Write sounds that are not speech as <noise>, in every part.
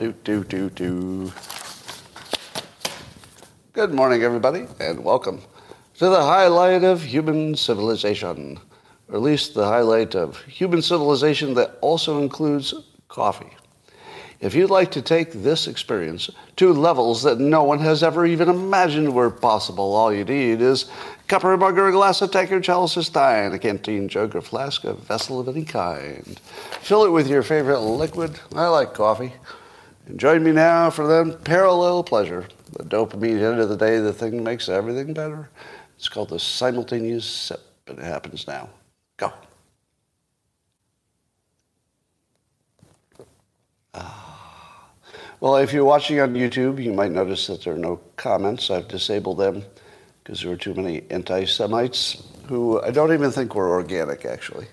Do, do, do, do. Good morning, everybody, and welcome to the highlight of human civilization, or at least the highlight of human civilization that also includes coffee. If you'd like to take this experience to levels that no one has ever even imagined were possible, all you need is a cup or a mug or a glass of tankard, chalice or stein, a canteen, jug or flask, a vessel of any kind. Fill it with your favorite liquid. I like coffee. And join me now for the parallel pleasure. The dopamine hit of the day, the thing makes everything better. It's called the simultaneous sip, and it happens now. Go. Ah. Well, if you're watching on YouTube, you might notice that there are no comments. I've disabled them because there were too many anti-Semites who I don't even think were organic, actually.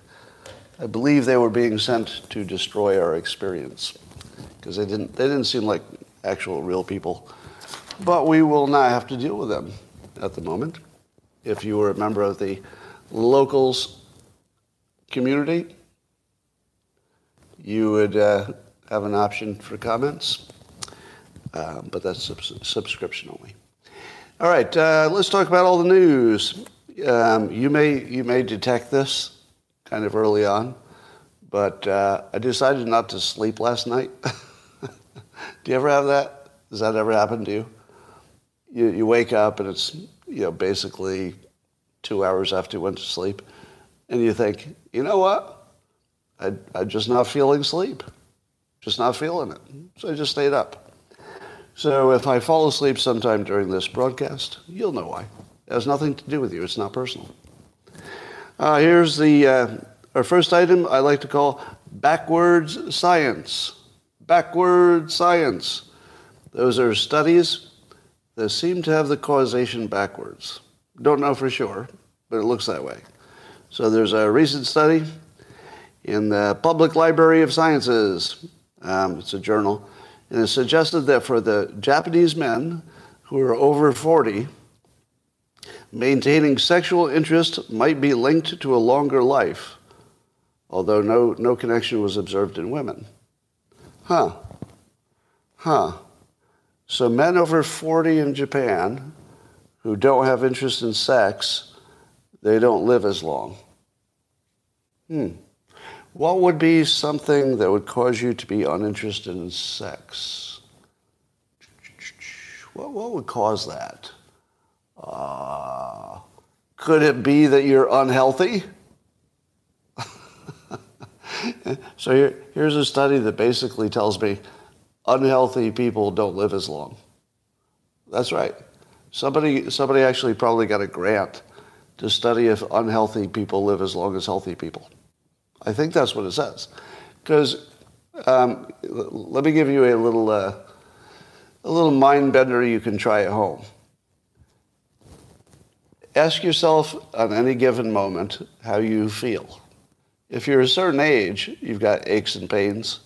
I believe they were being sent to destroy our experience because they didn't, they didn't seem like actual real people. But we will not have to deal with them at the moment. If you were a member of the locals community, you would uh, have an option for comments, uh, but that's subs- subscription only. All right, uh, let's talk about all the news. Um, you may you may detect this kind of early on, but uh, I decided not to sleep last night. <laughs> Do you ever have that? Does that ever happen to you? You, you wake up and it's you know basically two hours after you went to sleep, and you think, you know what? I, I'm just not feeling sleep, just not feeling it. So I just stayed up. So if I fall asleep sometime during this broadcast, you'll know why. It has nothing to do with you. It's not personal. Uh, here's the uh, our first item. I like to call backwards science. Backward science. Those are studies that seem to have the causation backwards. Don't know for sure, but it looks that way. So there's a recent study in the Public Library of Sciences. Um, it's a journal and it suggested that for the Japanese men who are over 40, maintaining sexual interest might be linked to a longer life, although no, no connection was observed in women. Huh. Huh. So men over 40 in Japan who don't have interest in sex, they don't live as long. Hmm. What would be something that would cause you to be uninterested in sex? What, what would cause that? Uh, could it be that you're unhealthy? <laughs> so here, here's a study that basically tells me unhealthy people don't live as long. That's right. Somebody, somebody actually probably got a grant to study if unhealthy people live as long as healthy people. I think that's what it says. Because um, let me give you a little, uh, a little mind bender you can try at home. Ask yourself on any given moment how you feel. If you're a certain age, you've got aches and pains.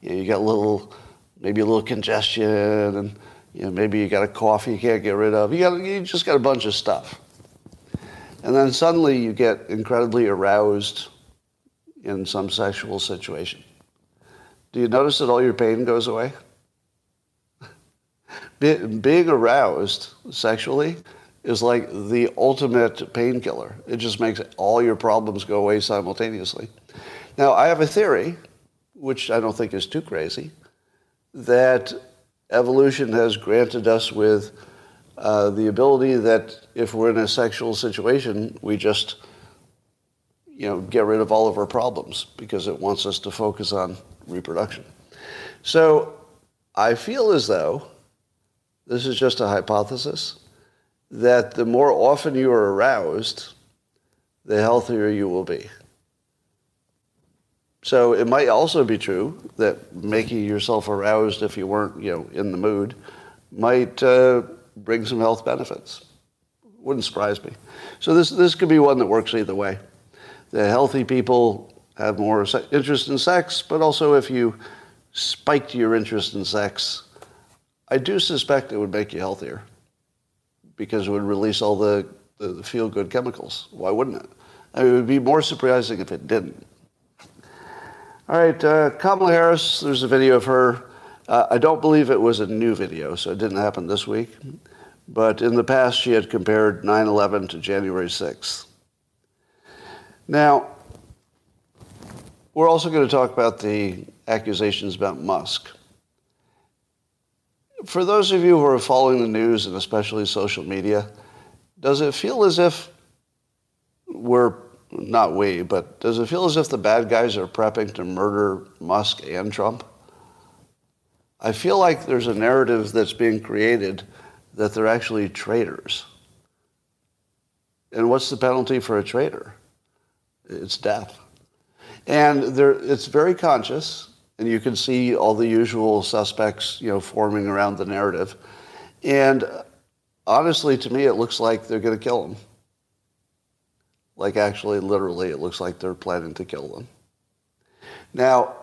You, know, you got a little, maybe a little congestion, and you know, maybe you got a cough you can't get rid of. You, got, you just got a bunch of stuff. And then suddenly you get incredibly aroused in some sexual situation. Do you notice that all your pain goes away? <laughs> Being aroused sexually is like the ultimate painkiller. It just makes all your problems go away simultaneously. Now, I have a theory, which I don't think is too crazy, that evolution has granted us with uh, the ability that if we're in a sexual situation, we just you know, get rid of all of our problems because it wants us to focus on reproduction. So I feel as though, this is just a hypothesis, that the more often you are aroused, the healthier you will be. So it might also be true that making yourself aroused if you weren't, you know, in the mood might uh, bring some health benefits. Wouldn't surprise me. So this, this could be one that works either way the healthy people have more interest in sex, but also if you spiked your interest in sex, I do suspect it would make you healthier because it would release all the, the feel good chemicals. Why wouldn't it? I mean, it would be more surprising if it didn't. All right, uh, Kamala Harris, there's a video of her Uh, I don't believe it was a new video, so it didn't happen this week. But in the past, she had compared 9 11 to January 6th. Now, we're also going to talk about the accusations about Musk. For those of you who are following the news and especially social media, does it feel as if we're not we, but does it feel as if the bad guys are prepping to murder Musk and Trump? I feel like there's a narrative that's being created that they're actually traitors. And what's the penalty for a traitor? It's death. And it's very conscious, and you can see all the usual suspects, you know, forming around the narrative. And honestly, to me, it looks like they're going to kill him. Like actually, literally, it looks like they're planning to kill them. Now,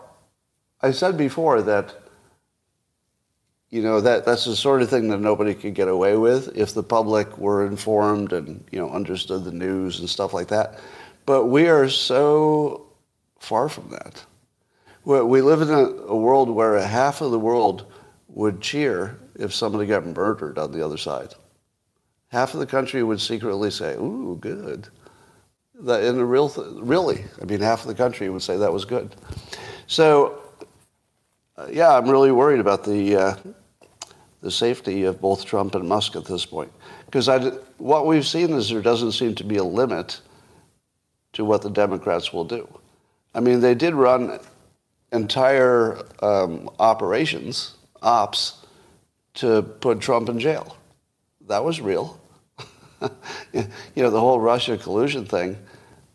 I said before that, you know, that, that's the sort of thing that nobody could get away with if the public were informed and, you know, understood the news and stuff like that. But we are so far from that. We live in a, world where half of the world would cheer if somebody got murdered on the other side. Half of the country would secretly say, ooh, good. That in the real, th- really, I mean, half of the country would say that was good. So, uh, yeah, I'm really worried about the uh, the safety of both Trump and Musk at this point, because what we've seen is there doesn't seem to be a limit to what the Democrats will do. I mean, they did run entire um, operations, ops, to put Trump in jail. That was real. <laughs> you know, the whole Russia collusion thing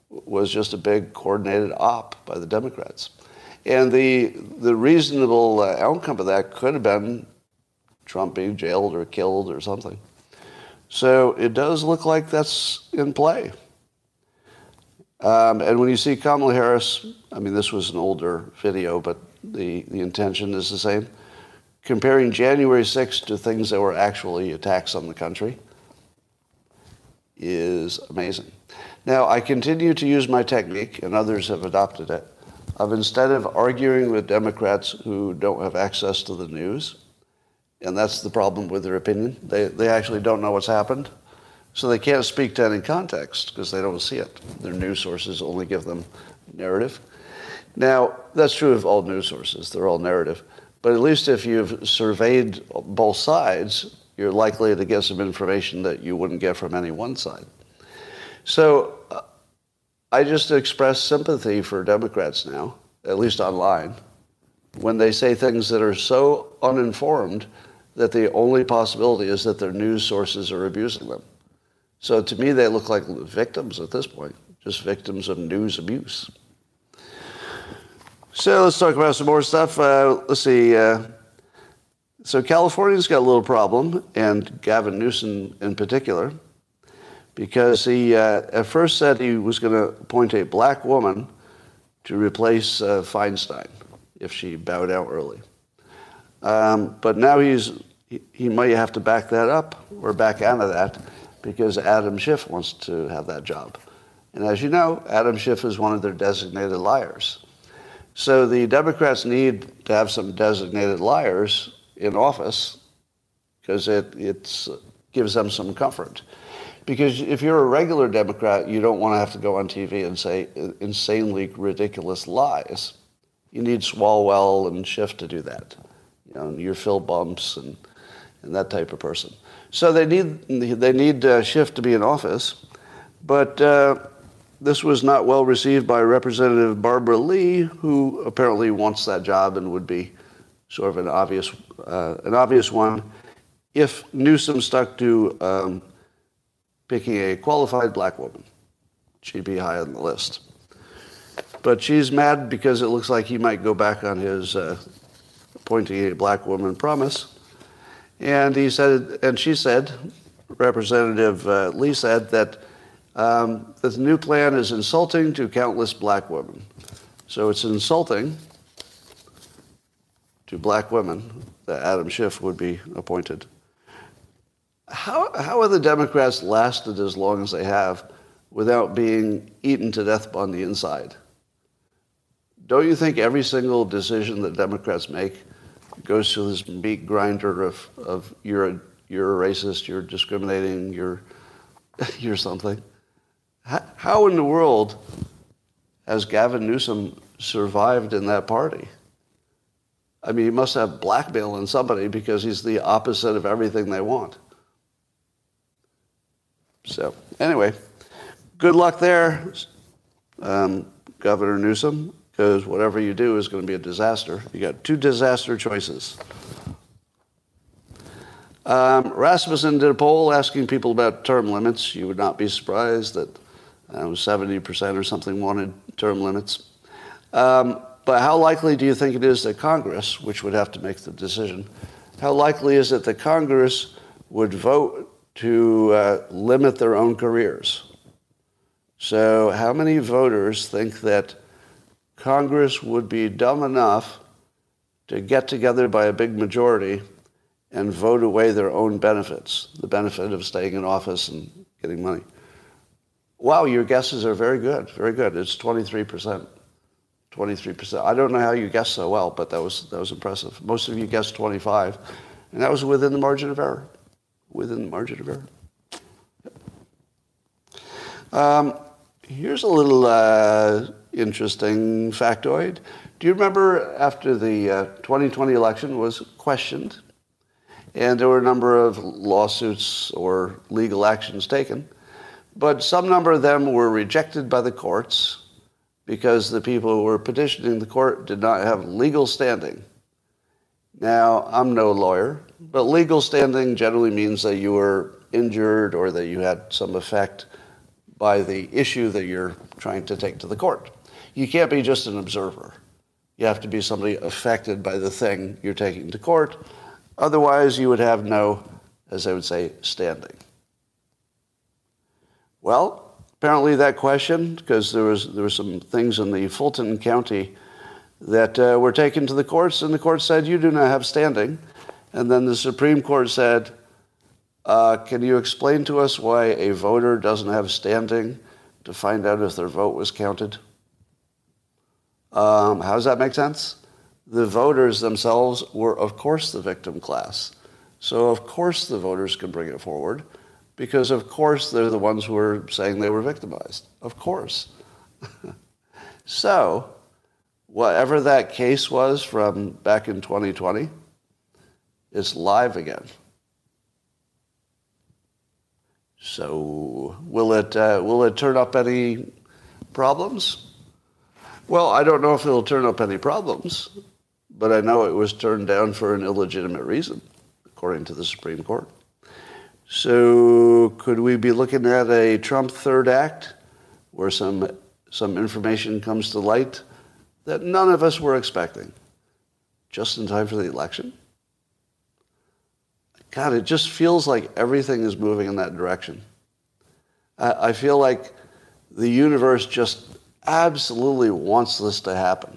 was just a big coordinated op by the Democrats. And the, the reasonable uh, outcome of that could have been Trump being jailed or killed or something. So it does look like that's in play. Um, and when you see Kamala Harris, I mean, this was an older video, but the, the intention is the same. Comparing January 6th to things that were actually attacks on the country is amazing. Now, I continue to use my technique, and others have adopted it, of instead of arguing with Democrats who don't have access to the news, and that's the problem with their opinion, they, they actually don't know what's happened, so they can't speak to any context because they don't see it. Their news sources only give them narrative. Now, that's true of all news sources, they're all narrative. But at least if you've surveyed both sides, you're likely to get some information that you wouldn't get from any one side. So uh, I just express sympathy for Democrats now, at least online, when they say things that are so uninformed that the only possibility is that their news sources are abusing them. So to me, they look like victims at this point, just victims of news abuse. So let's talk about some more stuff. Uh, let's see. Uh, so California's got a little problem, and Gavin Newsom in particular, because he uh, at first said he was going to appoint a black woman to replace uh, Feinstein if she bowed out early. Um, but now he's he, he might have to back that up or back out of that because Adam Schiff wants to have that job. And as you know, Adam Schiff is one of their designated liars. So the Democrats need to have some designated liars in office because it it's, gives them some comfort. Because if you're a regular Democrat, you don't want to have to go on TV and say insanely ridiculous lies. You need Swalwell and Schiff to do that. You know, you're Phil Bumps and, and that type of person. So they need, they need uh, Schiff to be in office. But uh, this was not well received by Representative Barbara Lee, who apparently wants that job and would be sort of an obvious, uh, an obvious one if Newsom stuck to um, picking a qualified black woman. She'd be high on the list. But she's mad because it looks like he might go back on his uh, appointing a black woman promise. And he said, and she said, Representative uh, Lee said that um, the new plan is insulting to countless black women. So it's insulting to black women that Adam Schiff would be appointed. How, how have the Democrats lasted as long as they have without being eaten to death on the inside? Don't you think every single decision that Democrats make, goes through this meat grinder of, of you're a, you're a racist, you're discriminating, you're, <laughs> you're something. How, how in the world has Gavin Newsom survived in that party? I mean, he must have blackmail in somebody because he's the opposite of everything they want. So, anyway, good luck there, um, Governor Newsom, because whatever you do is going to be a disaster. You got two disaster choices. Um, Rasmussen did a poll asking people about term limits. You would not be surprised that um, 70% or something wanted term limits. Um, but how likely do you think it is that Congress, which would have to make the decision, how likely is it that Congress would vote to uh, limit their own careers? So, how many voters think that Congress would be dumb enough to get together by a big majority and vote away their own benefits, the benefit of staying in office and getting money? Wow, your guesses are very good, very good. It's 23%. 23%. I don't know how you guessed so well, but that was, that was impressive. Most of you guessed 25, and that was within the margin of error. Within the margin of error. Um, here's a little uh, interesting factoid. Do you remember after the uh, 2020 election was questioned, and there were a number of lawsuits or legal actions taken, but some number of them were rejected by the courts because the people who were petitioning the court did not have legal standing. Now, I'm no lawyer, but legal standing generally means that you were injured or that you had some effect by the issue that you're trying to take to the court. You can't be just an observer. You have to be somebody affected by the thing you're taking to court. Otherwise, you would have no, as I would say, standing. Well, apparently that question, because there was there were some things in the Fulton County that uh, were taken to the courts, and the court said you do not have standing, and then the Supreme Court said, uh, "Can you explain to us why a voter doesn't have standing to find out if their vote was counted?" Um, how does that make sense? The voters themselves were, of course, the victim class. So, of course, the voters can bring it forward because of course they're the ones who are saying they were victimized. Of course. <laughs> so, whatever that case was from back in 2020 is live again. So, will it, uh, will it turn up any problems? Well, I don't know if it'll turn up any problems, but I know it was turned down for an illegitimate reason, according to the Supreme Court. So could we be looking at a Trump third act where some, some information comes to light that none of us were expecting just in time for the election? God, it just feels like everything is moving in that direction. I, I feel like the universe just absolutely wants this to happen.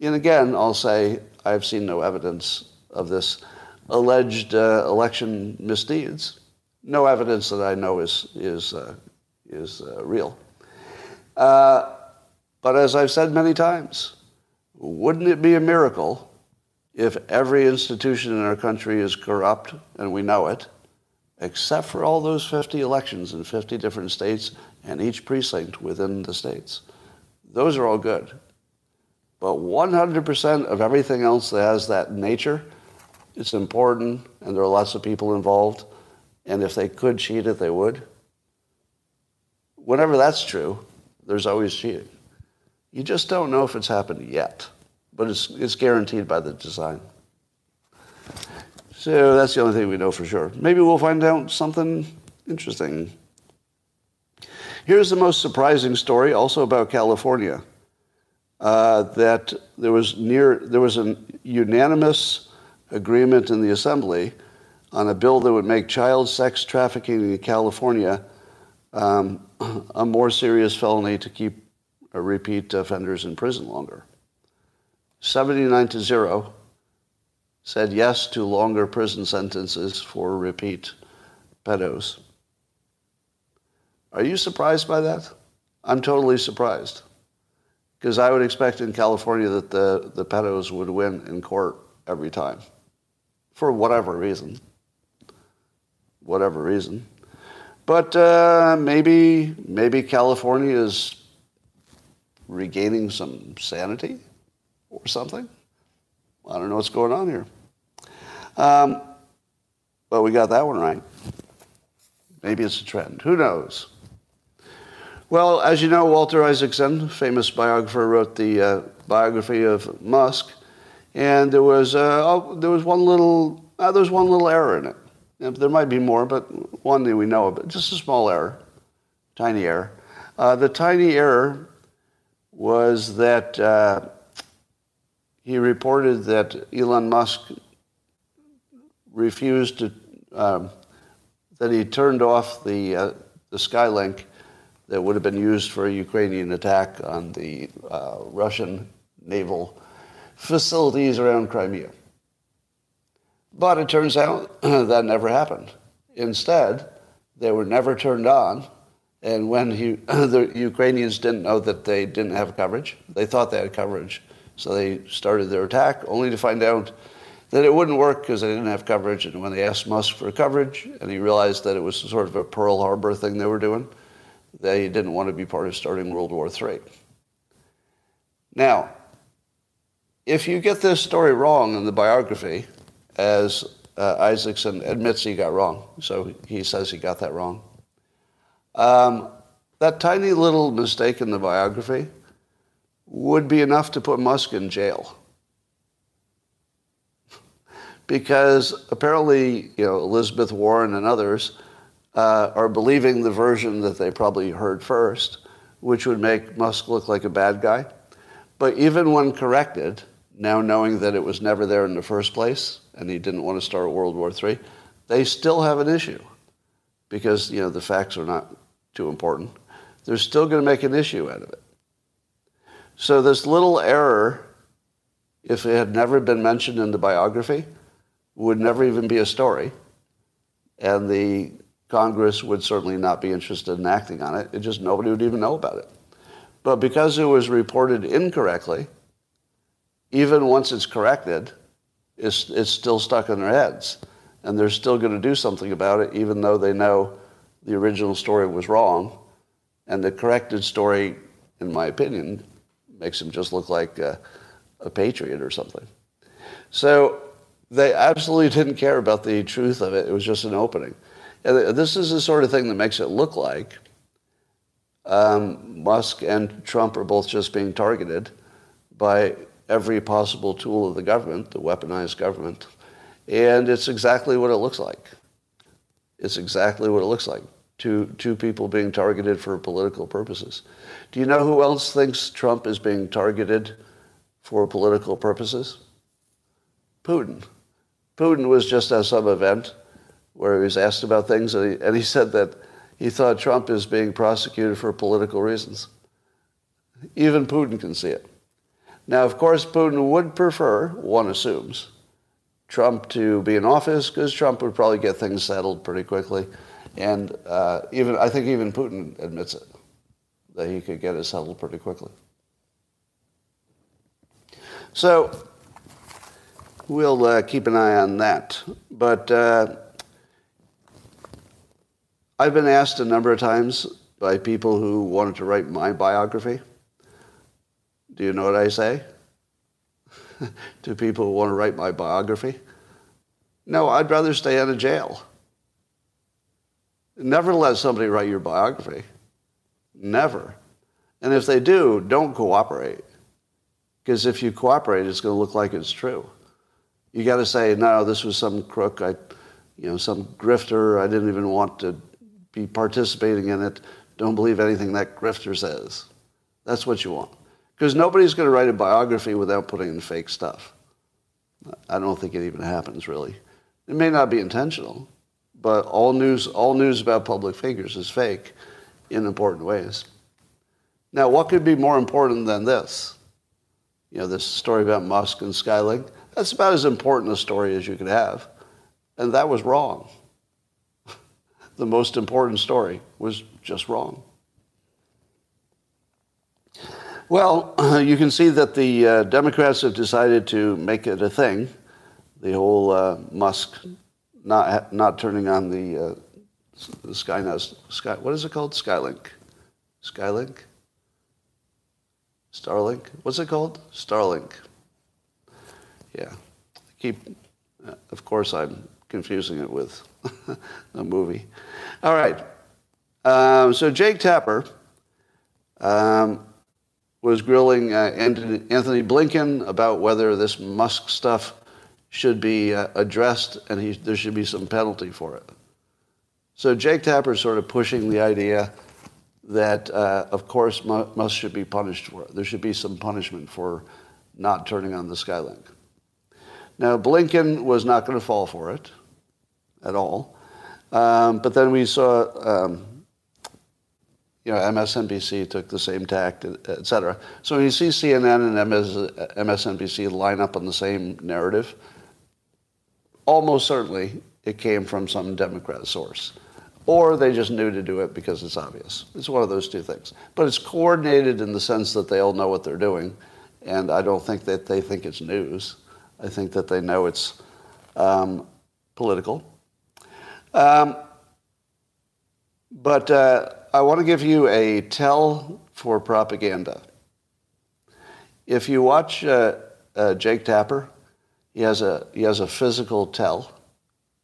And again, I'll say I've seen no evidence of this alleged uh, election misdeeds. No evidence that I know is, is, uh, is uh, real. Uh, but as I've said many times, wouldn't it be a miracle if every institution in our country is corrupt and we know it, except for all those 50 elections in 50 different states and each precinct within the states? Those are all good. But 100% of everything else that has that nature it's important, and there are lots of people involved, and if they could cheat it, they would. Whenever that's true, there's always cheating. You just don't know if it's happened yet, but it's, it's guaranteed by the design. So that's the only thing we know for sure. Maybe we'll find out something interesting. Here's the most surprising story, also about California. Uh, that there was near there was a unanimous agreement in the Assembly on a bill that would make child sex trafficking in California um, <clears throat> a more serious felony to keep repeat offenders in prison longer. 79 to 0 said yes to longer prison sentences for repeat pedos. Are you surprised by that? I'm totally surprised. Because I would expect in California that the, the pedos would win in court every time, for whatever reason. Whatever reason. But uh, maybe, maybe California is regaining some sanity or something. I don't know what's going on here. Um, but we got that one right. Maybe it's a trend. Who knows? Well, as you know, Walter Isaacson, famous biographer, wrote the uh, biography of Musk, and there was uh, oh, there was one little uh, there was one little error in it. There might be more, but one that we know of, just a small error, tiny error. Uh, the tiny error was that uh, he reported that Elon Musk refused to um, that he turned off the uh, the Skylink that would have been used for a Ukrainian attack on the uh, Russian naval facilities around Crimea. But it turns out <clears throat> that never happened. Instead, they were never turned on. And when he, <clears throat> the Ukrainians didn't know that they didn't have coverage, they thought they had coverage. So they started their attack only to find out that it wouldn't work because they didn't have coverage. And when they asked Musk for coverage and he realized that it was sort of a Pearl Harbor thing they were doing, they didn't want to be part of starting World War III. Now, if you get this story wrong in the biography, as uh, Isaacson admits he got wrong, so he says he got that wrong, um, that tiny little mistake in the biography would be enough to put Musk in jail. <laughs> because apparently, you know, Elizabeth Warren and others uh, are believing the version that they probably heard first, which would make Musk look like a bad guy. But even when corrected, now knowing that it was never there in the first place and he didn't want to start World War III, they still have an issue because you know the facts are not too important. They're still going to make an issue out of it. So this little error, if it had never been mentioned in the biography, would never even be a story. And the Congress would certainly not be interested in acting on it. It just nobody would even know about it. But because it was reported incorrectly, even once it's corrected, it's, it's still stuck in their heads. And they're still going to do something about it, even though they know the original story was wrong. And the corrected story, in my opinion, makes them just look like a, a patriot or something. So they absolutely didn't care about the truth of it. It was just an opening. And this is the sort of thing that makes it look like um, Musk and Trump are both just being targeted by every possible tool of the government, the weaponized government. And it's exactly what it looks like. It's exactly what it looks like. Two, two people being targeted for political purposes. Do you know who else thinks Trump is being targeted for political purposes? Putin. Putin was just at some event where he was asked about things, and he, and he said that he thought Trump is being prosecuted for political reasons. Even Putin can see it. Now, of course, Putin would prefer, one assumes, Trump to be in office because Trump would probably get things settled pretty quickly. And uh, even I think even Putin admits it, that he could get it settled pretty quickly. So we'll uh, keep an eye on that. But uh, I've been asked a number of times by people who wanted to write my biography. Do you know what I say? <laughs> to people who want to write my biography? No, I'd rather stay out of jail. Never let somebody write your biography. Never. And if they do, don't cooperate. Because if you cooperate, it's going to look like it's true. You got to say, no, this was some crook, I, you know, some grifter. I didn't even want to be participating in it. Don't believe anything that grifter says. That's what you want. Because nobody's going to write a biography without putting in fake stuff. I don't think it even happens, really. It may not be intentional, but all news, all news about public figures is fake in important ways. Now, what could be more important than this? You know, this story about Musk and Skylink. That's about as important a story as you could have. And that was wrong the most important story was just wrong. Well, <clears throat> you can see that the uh, Democrats have decided to make it a thing the whole uh, Musk not not turning on the, uh, the Skynet Sky. What is it called? Skylink. Skylink. Starlink. What's it called? Starlink. Yeah. Keep. Uh, of course, I'm confusing it with <laughs> a movie. All right. Um, so Jake Tapper um, was grilling uh, Antony Blinken about whether this Musk stuff should be uh, addressed and he, there should be some penalty for it. So Jake Tapper is sort of pushing the idea that, uh, of course, Musk should be punished for it. There should be some punishment for not turning on the Skylink. Now, Blinken was not going to fall for it at all. Um, but then we saw, um, you know, MSNBC took the same tact, et cetera. So when you see CNN and MS, MSNBC line up on the same narrative, almost certainly it came from some Democrat source. Or they just knew to do it because it's obvious. It's one of those two things. But it's coordinated in the sense that they all know what they're doing. And I don't think that they think it's news. I think that they know it's um, political. Um, but uh, I want to give you a tell for propaganda. If you watch uh, uh, Jake Tapper, he has a he has a physical tell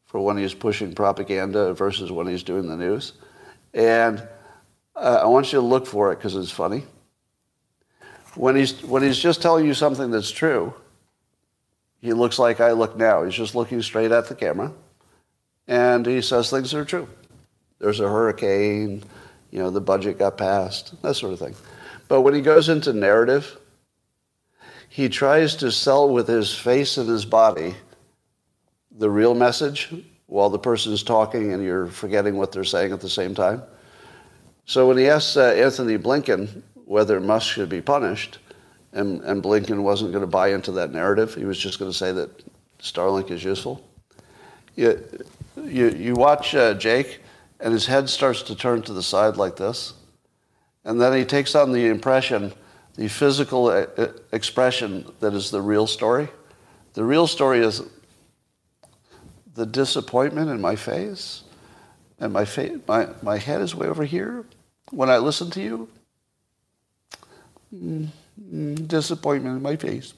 for when he's pushing propaganda versus when he's doing the news, and uh, I want you to look for it because it's funny. When he's when he's just telling you something that's true, he looks like I look now. He's just looking straight at the camera, and he says things that are true. There's a hurricane, you know, the budget got passed, that sort of thing. But when he goes into narrative he tries to sell with his face and his body the real message while the person is talking and you're forgetting what they're saying at the same time. So when he asks uh, Antony Blinken whether Musk should be punished, and, and Blinken wasn't going to buy into that narrative, he was just going to say that Starlink is useful. You, you watch uh, Jake, and his head starts to turn to the side like this, and then he takes on the impression the physical uh, uh, expression that is the real story. The real story is the disappointment in my face, and my, fa- my, my head is way over here. When I listen to you, mm, mm, disappointment in my face.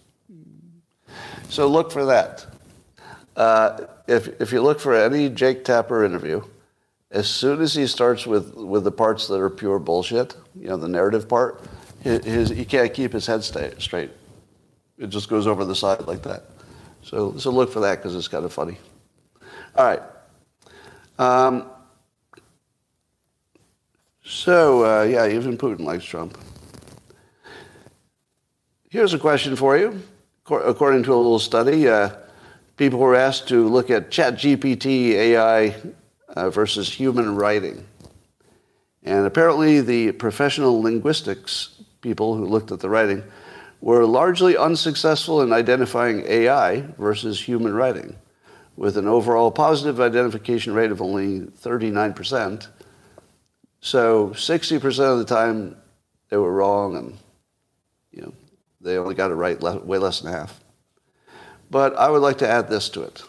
So look for that. Uh, if, if you look for any Jake Tapper interview, as soon as he starts with, with the parts that are pure bullshit, you know, the narrative part, his, he can't keep his head stay, straight. It just goes over the side like that. So, so look for that because it's kind of funny. All right. Um, so, uh, yeah, even Putin likes Trump. Here's a question for you. According to a little study, uh, people were asked to look at ChatGPT AI uh, versus human writing. And apparently, the professional linguistics people who looked at the writing were largely unsuccessful in identifying AI versus human writing, with an overall positive identification rate of only 39%. So 60% of the time they were wrong, and you know they only got it right way less than half. But I would like to add this to it.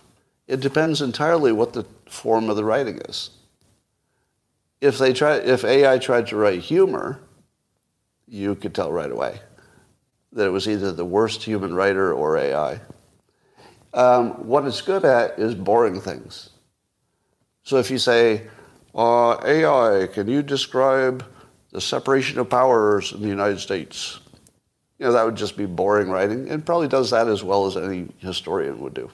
It depends entirely what the form of the writing is. If they try, if AI tried to write humor, you could tell right away that it was either the worst human writer or AI. Um, what it's good at is boring things. So if you say, uh, AI, can you describe the separation of powers in the United States? You know, that would just be boring writing. It probably does that as well as any historian would do.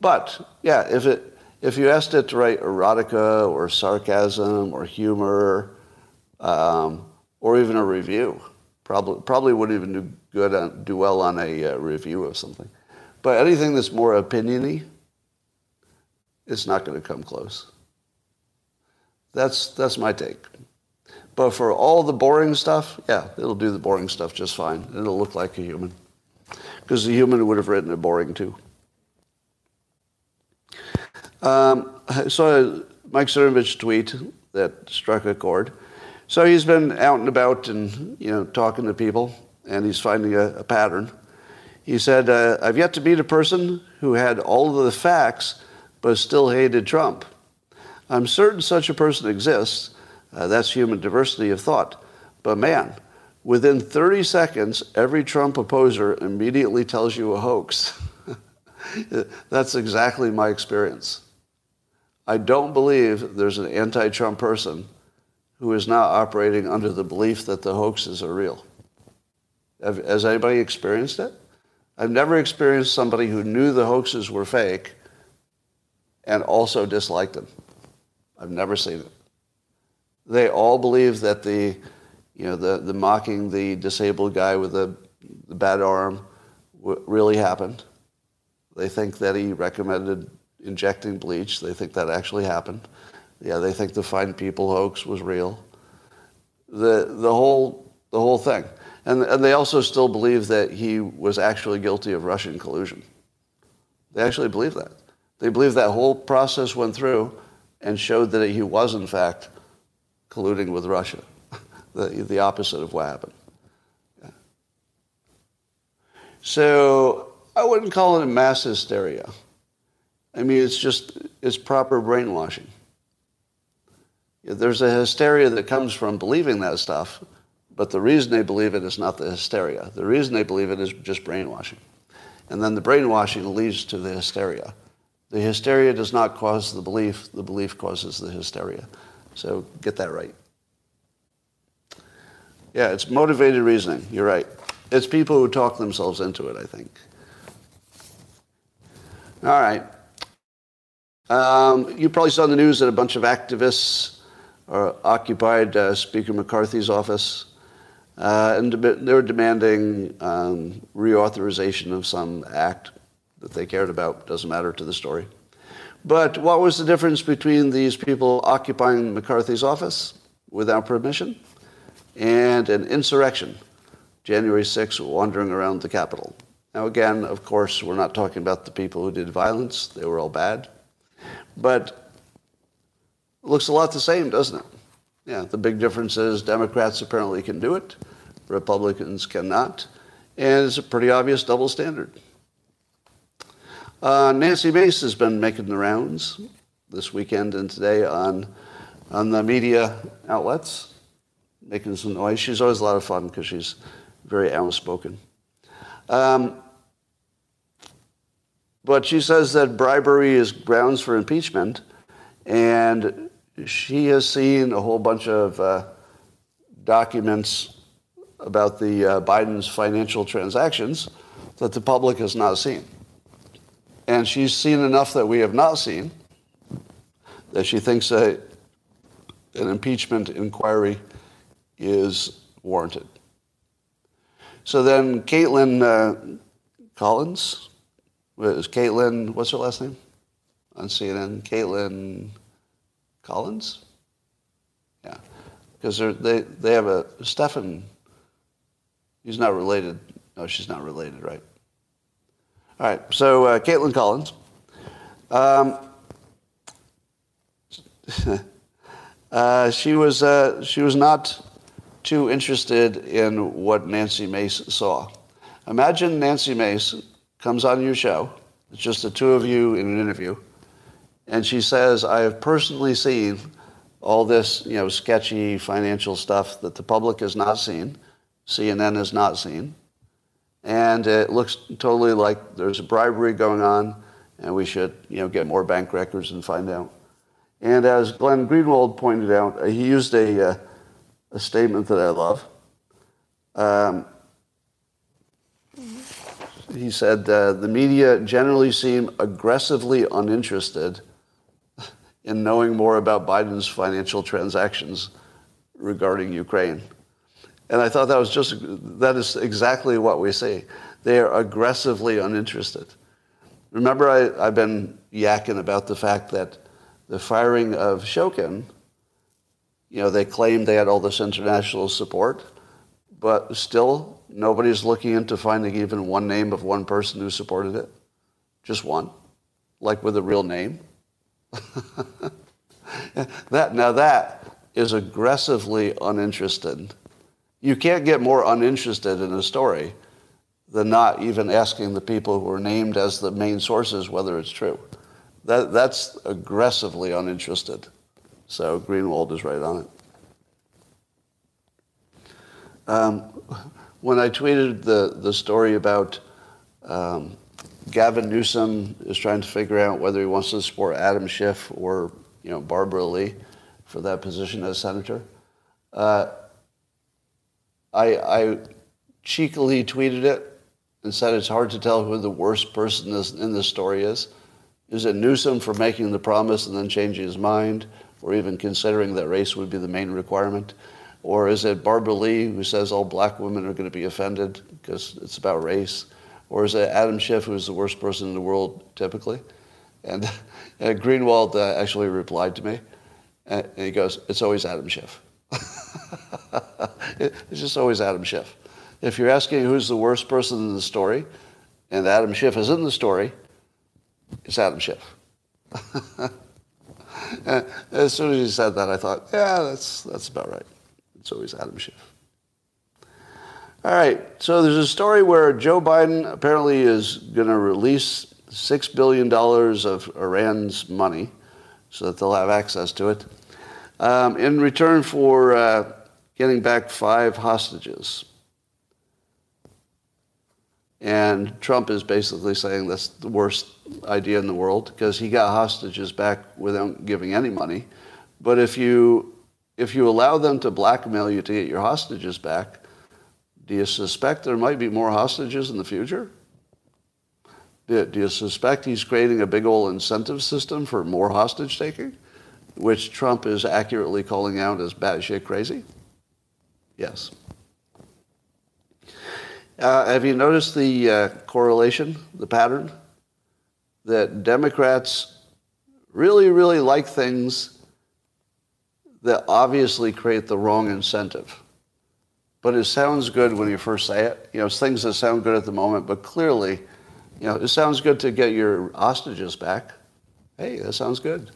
But yeah, if it if you asked it to write erotica or sarcasm or humor, um, or even a review. Probably, probably wouldn't even do good on, do well on a uh, review of something. But anything that's more opiniony, it's not going to come close. That's that's my take. But for all the boring stuff, yeah, it'll do the boring stuff just fine. It'll look like a human, because the human would have written it boring too. Um, Mike Cernovich tweet that struck a chord. So he's been out and about and you know talking to people, and he's finding a, a pattern. He said, uh, I've yet to meet a person who had all of the facts but still hated Trump. I'm certain such a person exists. Uh, that's human diversity of thought. But man, within 30 seconds, every Trump opposer immediately tells you a hoax. <laughs> that's exactly my experience. I don't believe there's an anti Trump person who is now operating under the belief that the hoaxes are real. Has anybody experienced it? I've never experienced somebody who knew the hoaxes were fake and also disliked them. I've never seen it. They all believe that the, you know, the, the mocking the disabled guy with the, the bad arm really happened. They think that he recommended injecting bleach. They think that actually happened. Yeah, they think the Fine People hoax was real. The, the, whole, the whole thing. And, and they also still believe that he was actually guilty of Russian collusion. They actually believe that. They believe that whole process went through and showed that he was, in fact, colluding with Russia, <laughs> the, the opposite of what happened. So I wouldn't call it a mass hysteria. I mean, it's just, it's proper brainwashing. There's a hysteria that comes from believing that stuff, but the reason they believe it is not the hysteria. The reason they believe it is just brainwashing. And then the brainwashing leads to the hysteria. The hysteria does not cause the belief, the belief causes the hysteria. So get that right. Yeah, it's motivated reasoning. You're right. It's people who talk themselves into it, I think. All right. Um, you probably saw in the news that a bunch of activists are occupied uh, Speaker McCarthy's office, uh, and they were demanding um, reauthorization of some act that they cared about. Doesn't matter to the story. But what was the difference between these people occupying McCarthy's office without permission and an insurrection, January 6th, wandering around the Capitol? Now, again, of course, we're not talking about the people who did violence, they were all bad. But looks a lot the same, doesn't it? Yeah, the big difference is Democrats apparently can do it, Republicans cannot, and it's a pretty obvious double standard. Uh, Nancy Mace has been making the rounds this weekend and today on, on the media outlets, making some noise. She's always a lot of fun because she's very outspoken. Um, but she says that bribery is grounds for impeachment, and she has seen a whole bunch of uh, documents about the uh, Biden's financial transactions that the public has not seen. And she's seen enough that we have not seen that she thinks that an impeachment inquiry is warranted. So then Kaitlan uh, Collins, was Kaitlan, what's her last name on CNN? Kaitlan Collins? Yeah, because they, they have a, Stephen, he's not related. No, she's not related, right? All right, so uh, Kaitlan Collins. Um, <laughs> uh, she was uh, she was not too interested in what Nancy Mace saw. Imagine Nancy Mace comes on your show. It's just the two of you in an interview, and she says, "I have personally seen all this, you know, sketchy financial stuff that the public has not seen, CNN has not seen." And it looks totally like there's a bribery going on, and we should, you know, get more bank records and find out. And as Glenn Greenwald pointed out, he used a, uh, a statement that I love. Um, he said, uh, the media generally seem aggressively uninterested <laughs> in knowing more about Biden's financial transactions regarding Ukraine. And I thought that was just, that is exactly what we see. They are aggressively uninterested. Remember, I, have been yakking about the fact that the firing of Shokin, you know, they claimed they had all this international support, but still nobody's looking into finding even one name of one person who supported it. Just one, like with a real name. <laughs> that, now that is aggressively uninterested you can't get more uninterested in a story than not even asking the people who are named as the main sources whether it's true. That, that's aggressively uninterested. So Greenwald is right on it. Um, when I tweeted the, the story about um, Gavin Newsom is trying to figure out whether he wants to support Adam Schiff or you know Barbara Lee for that position as senator. Uh, I, I cheekily tweeted it and said it's hard to tell who the worst person is, in this story is. Is it Newsom for making the promise and then changing his mind, or even considering that race would be the main requirement? Or is it Barbara Lee who says all black women are going to be offended because it's about race? Or is it Adam Schiff who's the worst person in the world typically? And, <laughs> and Greenwald uh, actually replied to me, and he goes, "It's always Adam Schiff. <laughs> it's just always Adam Schiff. If you're asking who's the worst person in the story, and Adam Schiff is in the story, it's Adam Schiff." <laughs> as soon as he said that, I thought, yeah, that's that's about right. It's always Adam Schiff. All right, so there's a story where Joe Biden apparently is going to release $6 billion of Iran's money so that they'll have access to it um, in return for uh, getting back five hostages. And Trump is basically saying that's the worst idea in the world because he got hostages back without giving any money. But if you if you allow them to blackmail you to get your hostages back, do you suspect there might be more hostages in the future? Do, you suspect he's creating a big old incentive system for more hostage taking, which Trump is accurately calling out as batshit crazy? Yes. Uh, have you noticed the uh, correlation, the pattern? That Democrats really, really like things that obviously create the wrong incentive. But it sounds good when you first say it. You know, it's things that sound good at the moment, but clearly, you know, it sounds good to get your hostages back. Hey, that sounds good.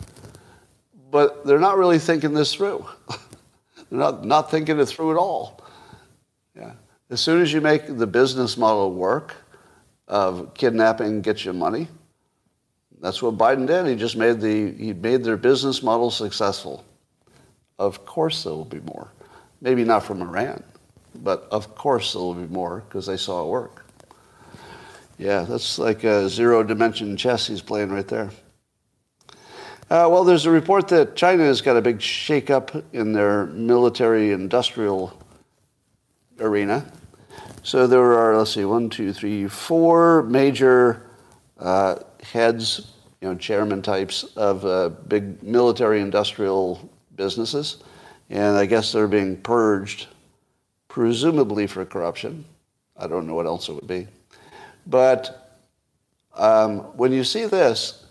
But they're not really thinking this through. <laughs> not, not thinking it through at all. Yeah. As soon as you make the business model work of kidnapping gets you money, that's what Biden did. He just made the he made their business model successful. Of course there will be more. Maybe not from Iran, but of course there will be more because they saw it work. Yeah, that's like a zero dimension chess he's playing right there. Uh, well, there's a report that China has got a big shakeup in their military industrial arena. So there are, let's see, one, two, three, four major uh, heads, you know, chairman types of uh, big military industrial businesses. And I guess they're being purged, presumably for corruption. I don't know what else it would be. But um, when you see this,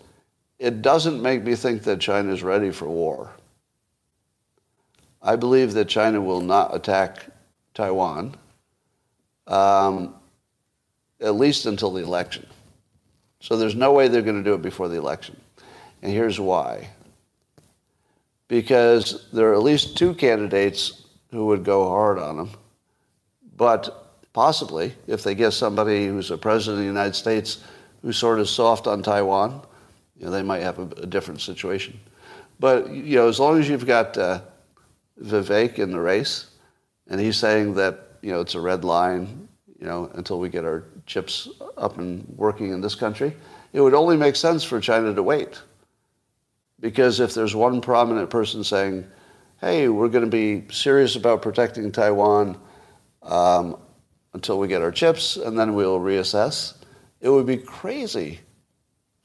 it doesn't make me think that China is ready for war. I believe that China will not attack Taiwan, um, at least until the election. So there's no way they're going to do it before the election. And here's why. Because there are at least two candidates who would go hard on them. But possibly, if they get somebody who's a president of the United States who's sort of soft on Taiwan, you know, they might have a, a different situation. But you know, as long as you've got uh, Vivek in the race, and he's saying that you know it's a red line, you know, until we get our chips up and working in this country. It would only make sense for China to wait, because if there's one prominent person saying, "Hey, we're going to be serious about protecting Taiwan um, until we get our chips, and then we'll reassess," it would be crazy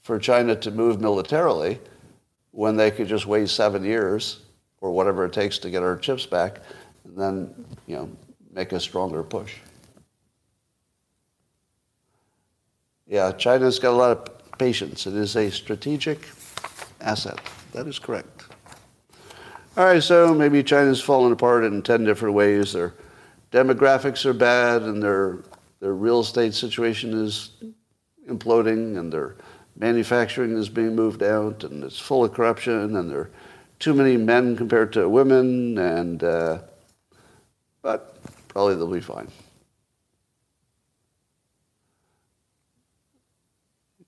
for China to move militarily when they could just wait seven years or whatever it takes to get our chips back and then, you know, make a stronger push. Yeah, China's got a lot of patience. It is a strategic asset. That is correct. All right, so maybe China's fallen apart in 10 different ways. Their demographics are bad, and their, their real estate situation is imploding, and their manufacturing is being moved out, and it's full of corruption, and there are too many men compared to women, and uh, but probably they'll be fine.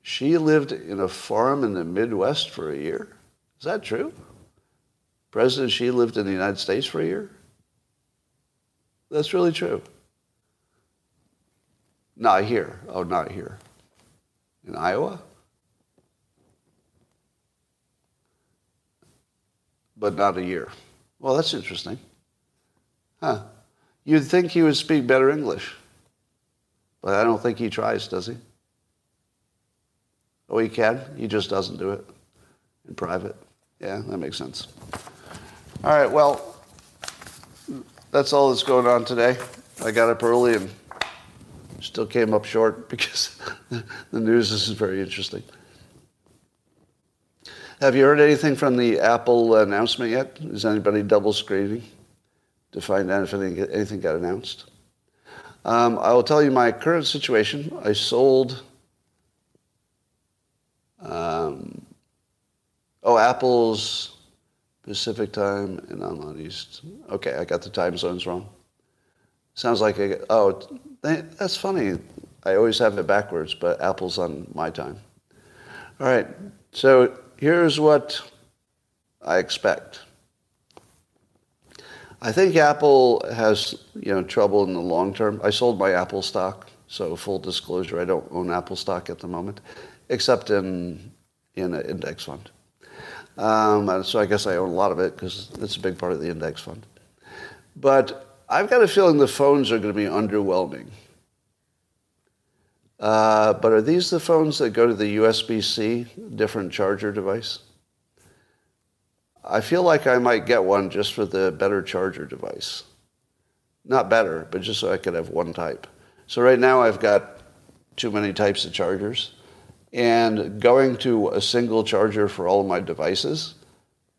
She lived in a farm in the Midwest for a year. Is that true? President she lived in the United States for a year? That's really true. Not here. Oh, not here. In Iowa? But not a year. Well, that's interesting. Huh. You'd think he would speak better English. But I don't think he tries, does he? Oh, he can? He just doesn't do it in private. Yeah, that makes sense. All right, well, that's all that's going on today. I got up early and still came up short <laughs> because the news is very interesting. Have you heard anything from the Apple announcement yet? Is anybody double screening to find out if anything, got announced? Um, I will tell you my current situation. I sold. Um, oh, Apple's Pacific time and I'm on East. Okay, I got the time zones wrong. Sounds like I, oh, that's funny. I always have it backwards, but Apple's on my time. All right, so here's what I expect. I think Apple has you know trouble in the long term. I sold my Apple stock, so full disclosure, I don't own Apple stock at the moment, except in in an index fund. Um, so I guess I own a lot of it because it's a big part of the index fund. But I've got a feeling the phones are going to be underwhelming. Uh, but are these the phones that go to the USB-C different charger device? I feel like I might get one just for the better charger device. Not better, but just so I could have one type. So right now I've got too many types of chargers. And going to a single charger for all of my devices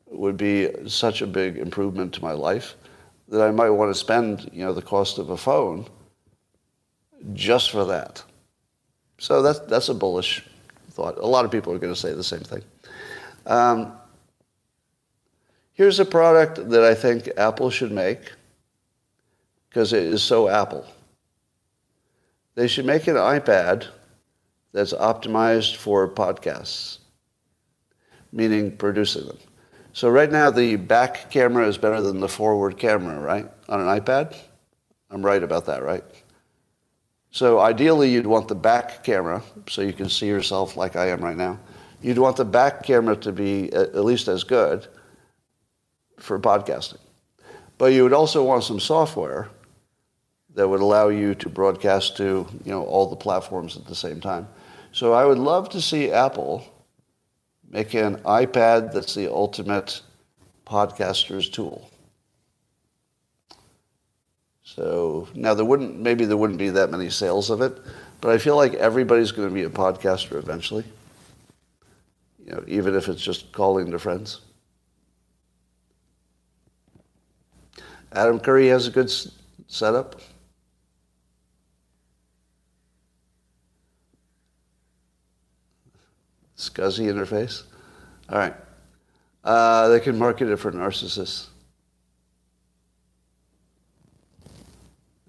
would be such a big improvement to my life that I might want to spend, you know, the cost of a phone just for that. So that's, that's a bullish thought. A lot of people are going to say the same thing. Um, here's a product that I think Apple should make because it is so Apple. They should make an iPad that's optimized for podcasts, meaning producing them. So right now the back camera is better than the forward camera, right? On an iPad? I'm right about that, right? So ideally you'd want the back camera so you can see yourself like I am right now. You'd want the back camera to be at least as good for podcasting. But you would also want some software that would allow you to broadcast to, you know, all the platforms at the same time. So I would love to see Apple make an iPad that's the ultimate podcaster's tool. So now there wouldn't maybe there wouldn't be that many sales of it, but I feel like everybody's going to be a podcaster eventually. You know, even if it's just calling their friends. Adam Curry has a good setup. Scuzzy interface. All right. Uh, they can market it for narcissists.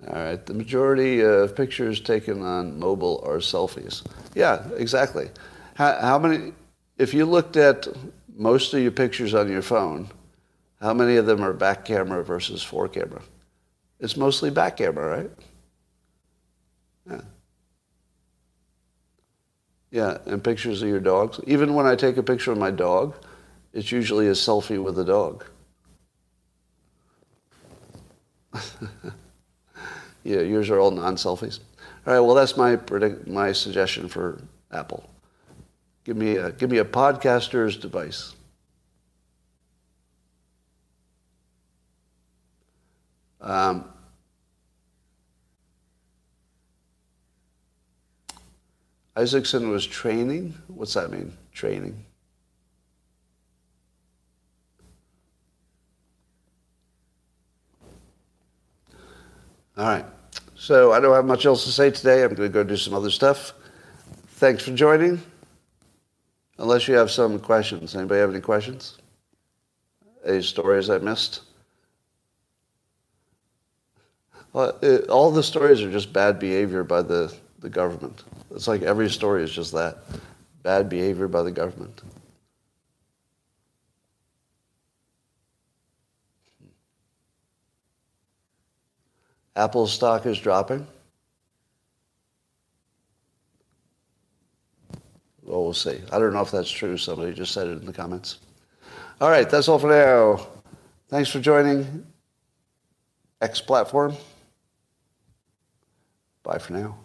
All right. The majority of pictures taken on mobile are selfies. Yeah, exactly. How, how many? If you looked at most of your pictures on your phone, how many of them are back camera versus fore camera? It's mostly back camera, right? Yeah. Yeah, and pictures of your dogs. Even when I take a picture of my dog, it's usually a selfie with the dog. <laughs> yeah, yours are all non-selfies. All right, well, that's my predict, my suggestion for Apple. Give me a, give me a podcaster's device. Um, Isaacson was training. What's that mean? Training. All right. So I don't have much else to say today. I'm going to go do some other stuff. Thanks for joining. Unless you have some questions. Anybody have any questions? Any stories I missed? Well, it, all the stories are just bad behavior by the, the government. It's like every story is just that bad behavior by the government. Apple stock is dropping. Well, we'll see. I don't know if that's true. Somebody just said it in the comments. All right, that's all for now. Thanks for joining X Platform. Bye for now.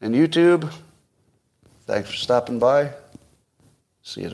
And YouTube, thanks for stopping by. See you.